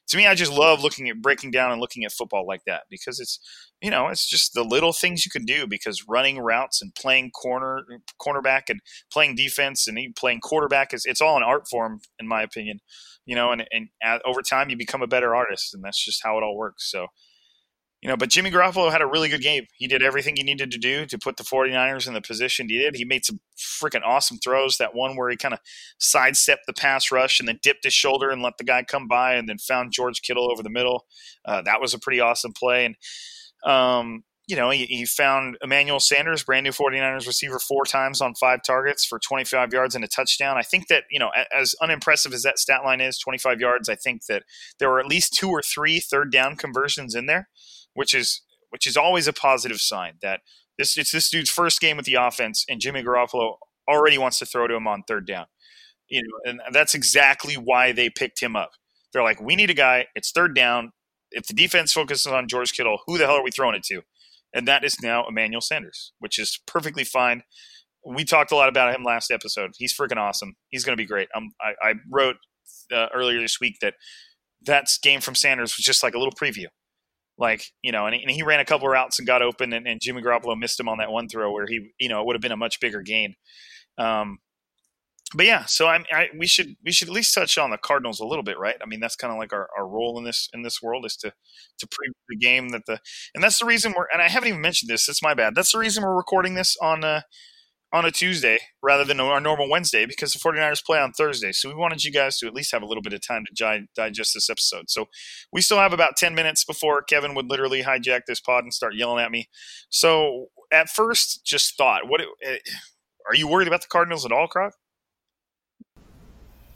to me, I just love looking at breaking down and looking at football like that because it's you know it's just the little things you can do because running routes and playing corner cornerback and playing defense and even playing quarterback is it's all an art form in my opinion you know, and, and over time you become a better artist, and that's just how it all works. So, you know, but Jimmy Garoppolo had a really good game. He did everything he needed to do to put the 49ers in the position he did. He made some freaking awesome throws. That one where he kind of sidestepped the pass rush and then dipped his shoulder and let the guy come by and then found George Kittle over the middle. Uh, that was a pretty awesome play. And, um, you know, he, he, found Emmanuel Sanders, brand new 49ers receiver, four times on five targets for 25 yards and a touchdown. I think that, you know, as unimpressive as that stat line is, 25 yards, I think that there were at least two or three third down conversions in there, which is which is always a positive sign that this it's this dude's first game with the offense and Jimmy Garoppolo already wants to throw to him on third down. You know, and that's exactly why they picked him up. They're like, we need a guy, it's third down. If the defense focuses on George Kittle, who the hell are we throwing it to? and that is now Emmanuel Sanders, which is perfectly fine. We talked a lot about him last episode. He's freaking awesome. He's going to be great. Um, I, I wrote uh, earlier this week that that game from Sanders was just like a little preview. Like, you know, and he, and he ran a couple of routes and got open, and, and, Jimmy Garoppolo missed him on that one throw where he, you know, it would have been a much bigger gain. Um, but yeah, so I, I, we should we should at least touch on the Cardinals a little bit, right? I mean, that's kind of like our, our role in this in this world is to to preview the game that the and that's the reason we're and I haven't even mentioned this. It's my bad. That's the reason we're recording this on a on a Tuesday rather than our normal Wednesday because the 49ers play on Thursday. So we wanted you guys to at least have a little bit of time to digest this episode. So we still have about 10 minutes before Kevin would literally hijack this pod and start yelling at me. So at first, just thought, what eh, are you worried about the Cardinals at all, Croc?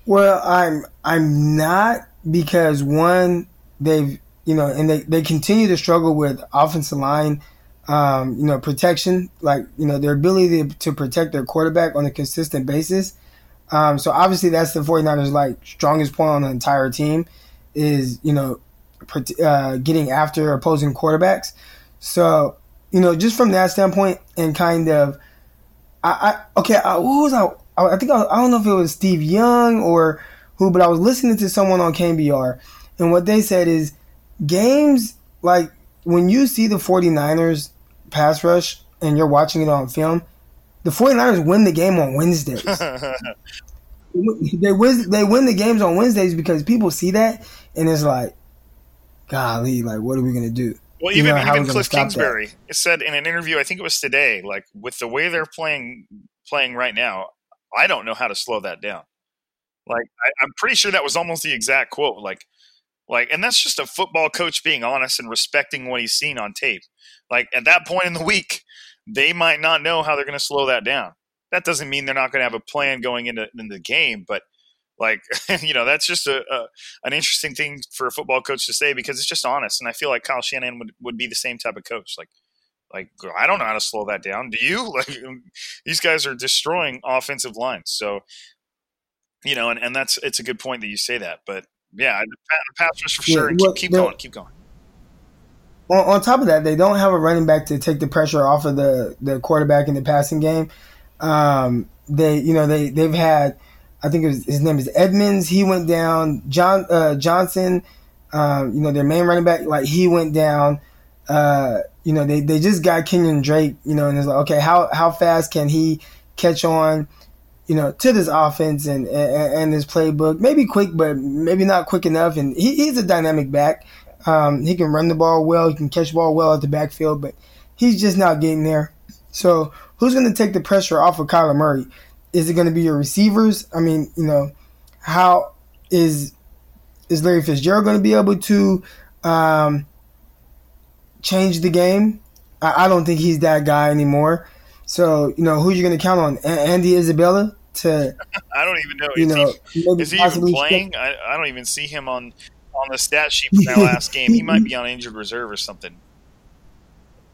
Well, I'm I'm not because one they've you know and they, they continue to struggle with offensive line um, you know protection like you know their ability to, protect their quarterback on a consistent basis. Um, so obviously that's the 49ers like strongest point on the entire team is you know uh, getting after opposing quarterbacks. So you know just from that standpoint and kind of I, I okay I, what was I I, think I, I, don't know if it was Steve Young or who, but I was listening to someone on KNBR, and what they said is games like when you see the 49ers pass rush and you're watching it on film, the 49ers win the game on Wednesdays. they win they win the games on Wednesdays because people see that and it's like, golly, like what are we gonna do?
Well, even even Cliff Kingsbury said in an interview, I think it was today, like with the way they're playing playing right now, I don't know how to slow that down. Like I, am pretty sure that was almost the exact quote. Like, like, and that's just a football coach being honest and respecting what he's seen on tape. Like at that point in the week, they might not know how they're going to slow that down. That doesn't mean they're not going to have a plan going into, into the game, but like you know that's just a, a, an interesting thing for a football coach to say because it's just honest and i feel like kyle shanahan would, would be the same type of coach like like I don't know how to slow that down. Do you? Like these guys are destroying offensive lines. So you know, and, and that's it's a good point that you say that. But yeah, the pass rush for sure. keep, keep going, keep going.
On, on, top of that, they don't have a running back to take the pressure off of the the quarterback in the passing game. Um, they, you know, they they've had, I think was, his name is Edmonds. He went down. John uh, Johnson, um, you know, their main running back, like he went down. Uh, you know, they, they just got Kenyan Drake, you know, and it's like, okay, how, how fast can he catch on, you know, to this offense and, and, and this playbook? Maybe quick, but maybe not quick enough. And he, he's a dynamic back. Um, he can run the ball well. He can catch the ball well at the backfield, but he's just not getting there. So who's going to take the pressure off of Kyler Murray? Is it going to be your receivers? I mean, you know, how is is Larry Fitzgerald going to be able to um, change the game. I, I don't think he's that guy anymore. So you know who you going to count on? A- Andy Isabella to.
I don't even know. You is know, he, is he even playing? I, I don't even see him on on the stat sheet from that last game. He might be on injured reserve or something.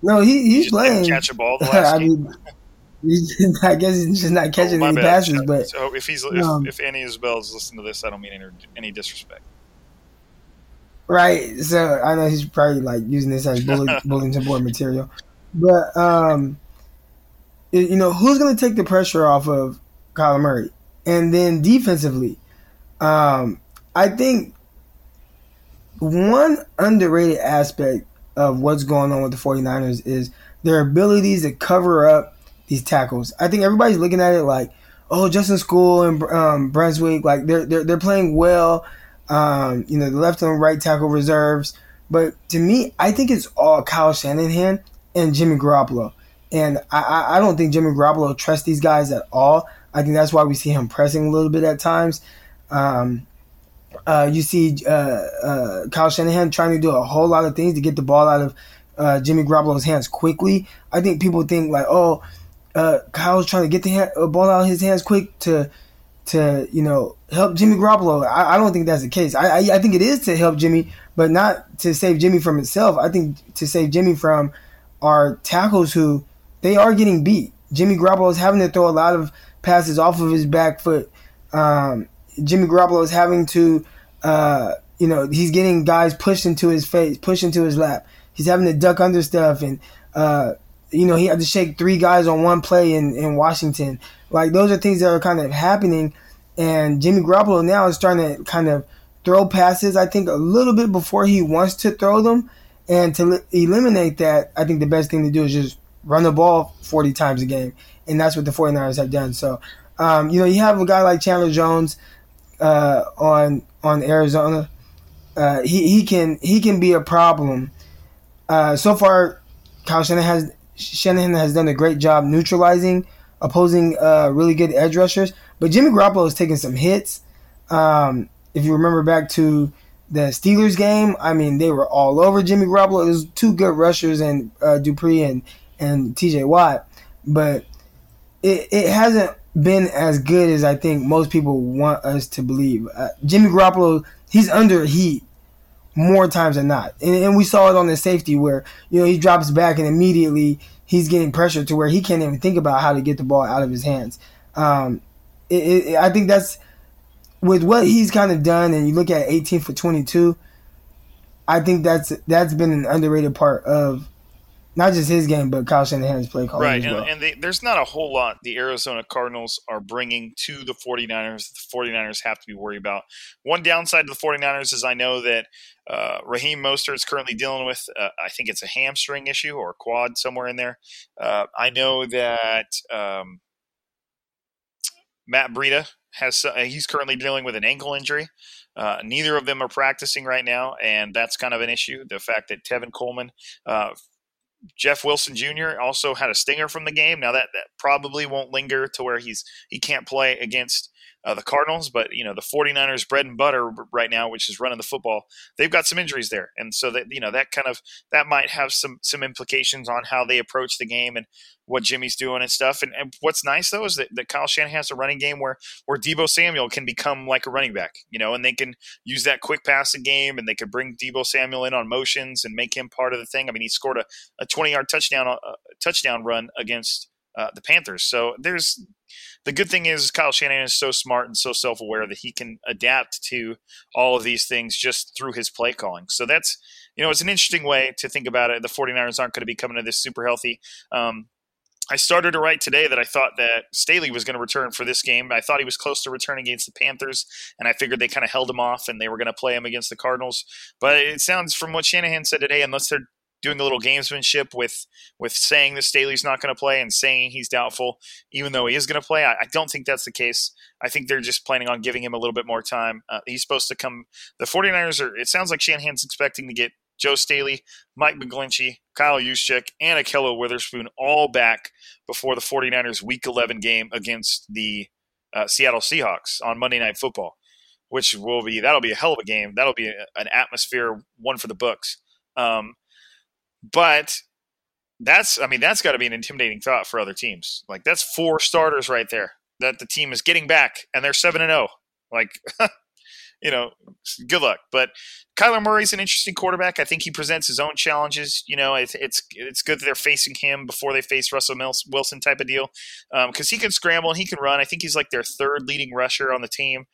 No, he, he's he playing.
Catch a ball the last I game.
Mean, I guess he's just not catching oh, any bad. passes. But
so if he's um, if, if Andy Isabella is listening to this, I don't mean any, any disrespect.
Right. So I know he's probably like using this as bullet, bulletin board material, but um, you know who's going to take the pressure off of Kyler Murray, and then defensively, um, I think one underrated aspect of what's going on with the 49ers is their abilities to cover up these tackles. I think everybody's looking at it like, oh, Justin Skule and um, Brunskill, like they're, they're they're playing well um, you know, the left and right tackle reserves. But to me, I think it's all Kyle Shanahan and Jimmy Garoppolo. And I, I don't think Jimmy Garoppolo trusts these guys at all. I think that's why we see him pressing a little bit at times. Um, uh, you see uh, uh, Kyle Shanahan trying to do a whole lot of things to get the ball out of uh, Jimmy Garoppolo's hands quickly. I think people think like, oh, uh, Kyle's trying to get the ball out of his hands quick to to you know help Jimmy Garoppolo. I, I don't think that's the case. I, I, I think it is to help Jimmy, but not to save Jimmy from itself. I think to save Jimmy from our tackles who they are getting beat. Jimmy Garoppolo is having to throw a lot of passes off of his back foot. Um, Jimmy Garoppolo is having to, uh, you know, he's getting guys pushed into his face, pushed into his lap. He's having to duck under stuff, and uh, you know, he had to shake three guys on one play in, in Washington. Like those are things that are kind of happening, and Jimmy Garoppolo now is starting to kind of throw passes. I think a little bit before he wants to throw them, and to li- eliminate that, I think the best thing to do is just run the ball 40 times a game, and that's what the 49ers have done. So, um, you know, you have a guy like Chandler Jones uh, on on Arizona. Uh, he he can he can be a problem. Uh, so far, Kyle Shanahan has Shanahan has done a great job neutralizing opposing uh, really good edge rushers. But Jimmy Garoppolo is taking some hits. Um, if you remember back to the Steelers game, I mean, they were all over Jimmy Garoppolo. It was two good rushers and uh, Dupree and, and TJ Watt. But it, it hasn't been as good as I think most people want us to believe. Uh, Jimmy Garoppolo, he's under heat more times than not. And, and, we saw it on the safety where, you know, he drops back and immediately he's getting pressure to where he can't even think about how to get the ball out of his hands. Um, it, it, I think that's with what he's kind of done, and you look at 18 for 22. I think that's that's been an underrated part of not just his game, but Kyle Shanahan's play call.
Right,
well.
and, and they, there's not a whole lot the Arizona Cardinals are bringing to the 49ers. The 49ers have to be worried about. One downside to the 49ers is I know that uh, Raheem Mostert is currently dealing with, uh, I think it's a hamstring issue or a quad somewhere in there. Uh, I know that um, Matt Breida has uh, he's currently dealing with an ankle injury. Uh, neither of them are practicing right now, and that's kind of an issue. The fact that Tevin Coleman, uh, Jeff Wilson Jr. also had a stinger from the game. Now that, that probably won't linger to where he's he can't play against uh, the Cardinals, but you know the 49ers bread and butter right now, which is running the football, they've got some injuries there, and so that you know that kind of that might have some some implications on how they approach the game and what Jimmy's doing and stuff. And, and what's nice though is that, that Kyle Shanahan has a running game where where Deebo Samuel can become like a running back, you know, and they can use that quick passing game and they could bring Deebo Samuel in on motions and make him part of the thing. I mean, he scored a, a 20 yard touchdown uh, touchdown run against uh, the Panthers. So there's the good thing is Kyle Shanahan is so smart and so self aware that he can adapt to all of these things just through his play calling. So that's you know it's an interesting way to think about it. The 49ers aren't going to be coming to this super healthy. Um, I started to write today that I thought that Staley was going to return for this game. I thought he was close to returning against the Panthers, and I figured they kind of held him off and they were going to play him against the Cardinals. But it sounds from what Shanahan said today, unless they're doing a little gamesmanship with with saying that Staley's not going to play and saying he's doubtful, even though he is going to play. I, I, don't think that's the case. I think they're just planning on giving him a little bit more time. Uh, he's supposed to come. The 49ers are, it sounds like Shanahan's expecting to get Joe Staley, Mike McGlinchey, Kyle Juszczyk, and Ahkello Witherspoon all back before the 49ers Week 11 game against the uh, Seattle Seahawks on Monday Night Football, which will be that'll be a hell of a game. That'll be a, an atmosphere one for the books. Um, but that's I mean that's got to be an intimidating thought for other teams. Like that's four starters right there that the team is getting back, and they're seven and zero. Oh. Like you know, good luck. But Kyler Murray's an interesting quarterback. I think he presents his own challenges. You know, it's it's, it's good that they're facing him before they face Russell Wilson type of deal because um, he can scramble and he can run. I think he's like their third leading rusher on the team.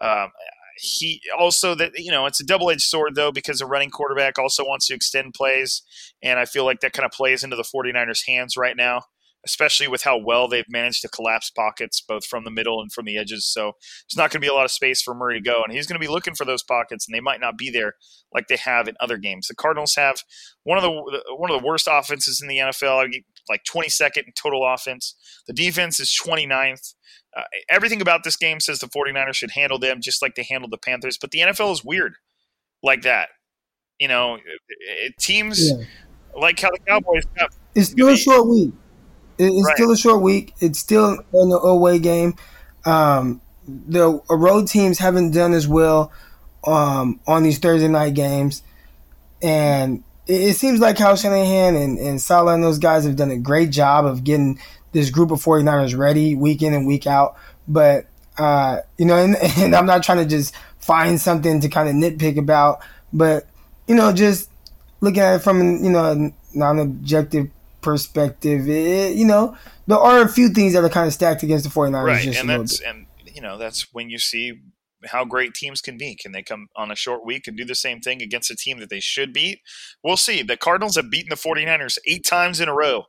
Um, he also that you know it's a double-edged sword though because a running quarterback also wants to extend plays and i feel like that kind of plays into the 49ers hands right now especially with how well they've managed to collapse pockets both from the middle and from the edges so there's not going to be a lot of space for murray to go and he's going to be looking for those pockets and they might not be there like they have in other games. The cardinals have one of the one of the worst offenses in the nfl like 22nd in total offense the defense is 29th uh, everything about this game says the 49ers should handle them just like they handled the Panthers, but the NFL is weird like that. You know, it, teams yeah. like how the Cowboys
got, It's still a short week. It's right. still a short week. It's still an away game. Um, the road teams haven't done as well um, on these Thursday night games, and it, it seems like Kyle Shanahan and, and Saleh and those guys have done a great job of getting this group of 49ers ready week in and week out. But, uh, you know, and, and I'm not trying to just find something to kind of nitpick about, but, you know, just looking at it from, you know, a non objective perspective, it, you know, there are a few things that are kind of stacked against the 49ers.
Right. and that's, and, you know, that's when you see how great teams can be. Can they come on a short week and do the same thing against a team that they should beat? We'll see. The Cardinals have beaten the 49ers eight times in a row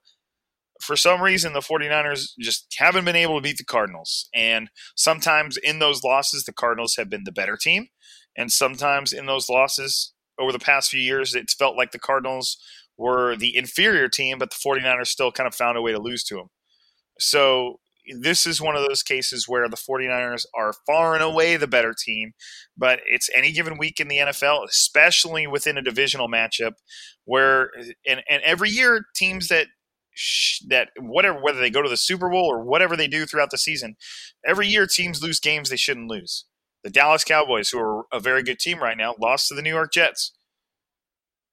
for some reason, the 49ers just haven't been able to beat the Cardinals. And sometimes in those losses, the Cardinals have been the better team. And sometimes in those losses over the past few years, it's felt like the Cardinals were the inferior team, but the 49ers still kind of found a way to lose to them. So this is one of those cases where the 49ers are far and away the better team, but it's any given week in the NFL, especially within a divisional matchup where and, and every year teams that that whatever whether they go to the Super Bowl or whatever they do throughout the season, every year teams lose games they shouldn't lose. The Dallas Cowboys, who are a very good team right now, lost to the New York Jets.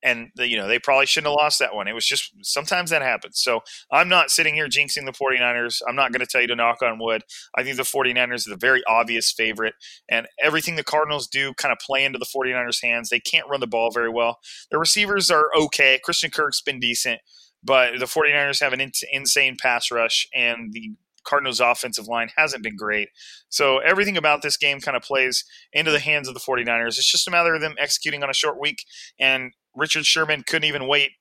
And you know they probably shouldn't have lost that one. It was just sometimes that happens. So I'm not sitting here jinxing the 49ers. I'm not going to tell you to knock on wood. I think the 49ers are the very obvious favorite, and everything the Cardinals do kind of play into the 49ers' hands. They can't run the ball very well. Their receivers are okay. Christian Kirk's been decent. But the 49ers have an in- insane pass rush, and the Cardinals' offensive line hasn't been great. So everything about this game kind of plays into the hands of the 49ers. It's just a matter of them executing on a short week, and Richard Sherman couldn't even wait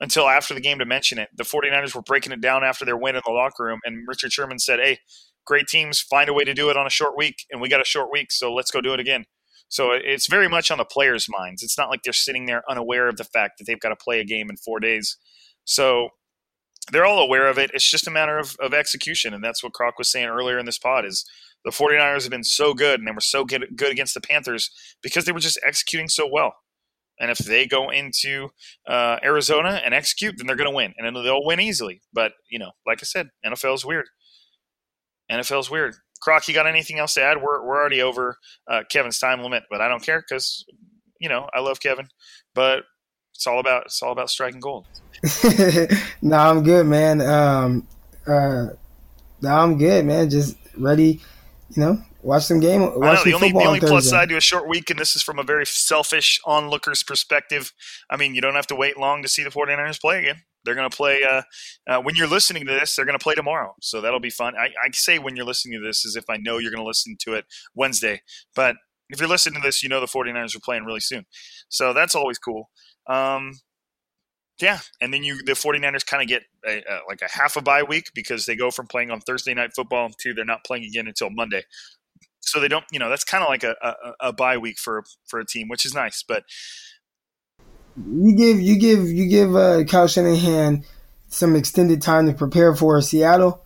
until after the game to mention it. The 49ers were breaking it down after their win in the locker room, and Richard Sherman said, Hey, great teams find a way to do it on a short week, and we got a short week, so let's go do it again. So it's very much on the players' minds. It's not like they're sitting there unaware of the fact that they've got to play a game in four days. So they're all aware of it. It's just a matter of, of execution. And that's what Croc was saying earlier in this pod is the 49ers have been so good and they were so good, good against the Panthers because they were just executing so well. And if they go into uh, Arizona and execute, then they're going to win, and they'll win easily. But you know, like I said, NFL is weird. NFL is weird. Croc, you got anything else to add? We're we're already over uh, Kevin's time limit, but I don't care because you know I love Kevin, but it's all about it's all about striking gold.
no, I'm good, man. Um, uh, no, I'm good, man. Just ready, you know, watch some game. Watch
I know, the only, the only
on
plus side to a short week, and this is from a very selfish onlooker's perspective. I mean, you don't have to wait long to see the 49ers play again. They're going to play uh, uh, when you're listening to this. They're going to play tomorrow, so that'll be fun. I, I say when you're listening to this as if I know you're going to listen to it Wednesday, but if you're listening to this, you know the 49ers are playing really soon, so that's always cool. Um, yeah, and then you the 49ers kind of get a, a, like a half a bye week because they go from playing on Thursday night football to they're not playing again until Monday. So they don't, you know, that's kind of like a, a, a bye week for for a team, which is nice. But
you give you give you give uh, Kyle Shanahan some extended time to prepare for Seattle.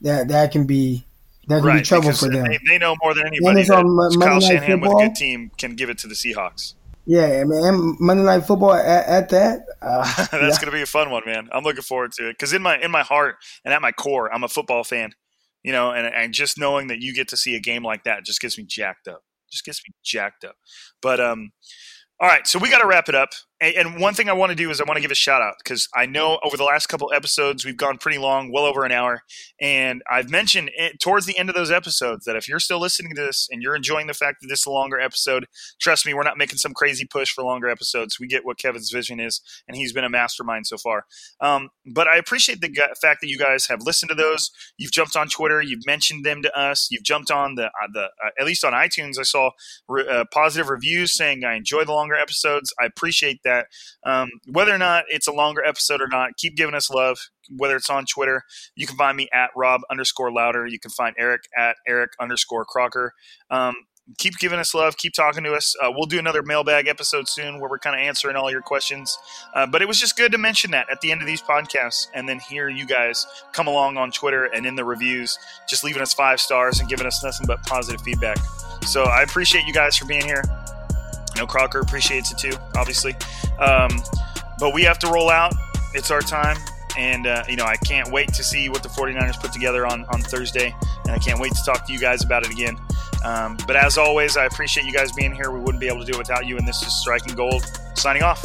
That that can be that can
right,
be trouble for them.
They, they, know more than anybody that Kyle Shanahan with a good team can give it to the Seahawks.
Yeah, man, Monday Night Football at, at that. Uh,
That's yeah. gonna be a fun one, man. I'm looking forward to it because in my in my heart and at my core, I'm a football fan. You know, and, and just knowing that you get to see a game like that just gets me jacked up. Just gets me jacked up. But um, all right, so we got to wrap it up. And one thing I want to do is I want to give a shout out because I know over the last couple episodes we've gone pretty long, well over an hour, and I've mentioned it, towards the end of those episodes that if you're still listening to this and you're enjoying the fact that this is a longer episode, trust me, we're not making some crazy push for longer episodes. We get what Kevin's vision is, and he's been a mastermind so far. Um, but I appreciate the fact that you guys have listened to those. You've jumped on Twitter, you've mentioned them to us, you've jumped on the uh, the uh, at least on iTunes. I saw re- uh, positive reviews saying I enjoy the longer episodes. I appreciate that that. Um, whether or not it's a longer episode or not, keep giving us love. Whether it's on Twitter, you can find me at Rob underscore Louder. You can find Eric at Eric underscore Crocker. Um, keep giving us love. Keep talking to us. Uh, we'll do another mailbag episode soon where we're kind of answering all your questions. Uh, but it was just good to mention that at the end of these podcasts, and then hear you guys come along on Twitter and in the reviews, just leaving us five stars and giving us nothing but positive feedback. So I appreciate you guys for being here. Know Crocker appreciates it too, obviously. Um, but we have to roll out. It's our time. And, uh, you know, I can't wait to see what the 49ers put together on, on Thursday. And I can't wait to talk to you guys about it again. Um, but as always, I appreciate you guys being here. We wouldn't be able to do it without you. And this is Striking Gold signing off.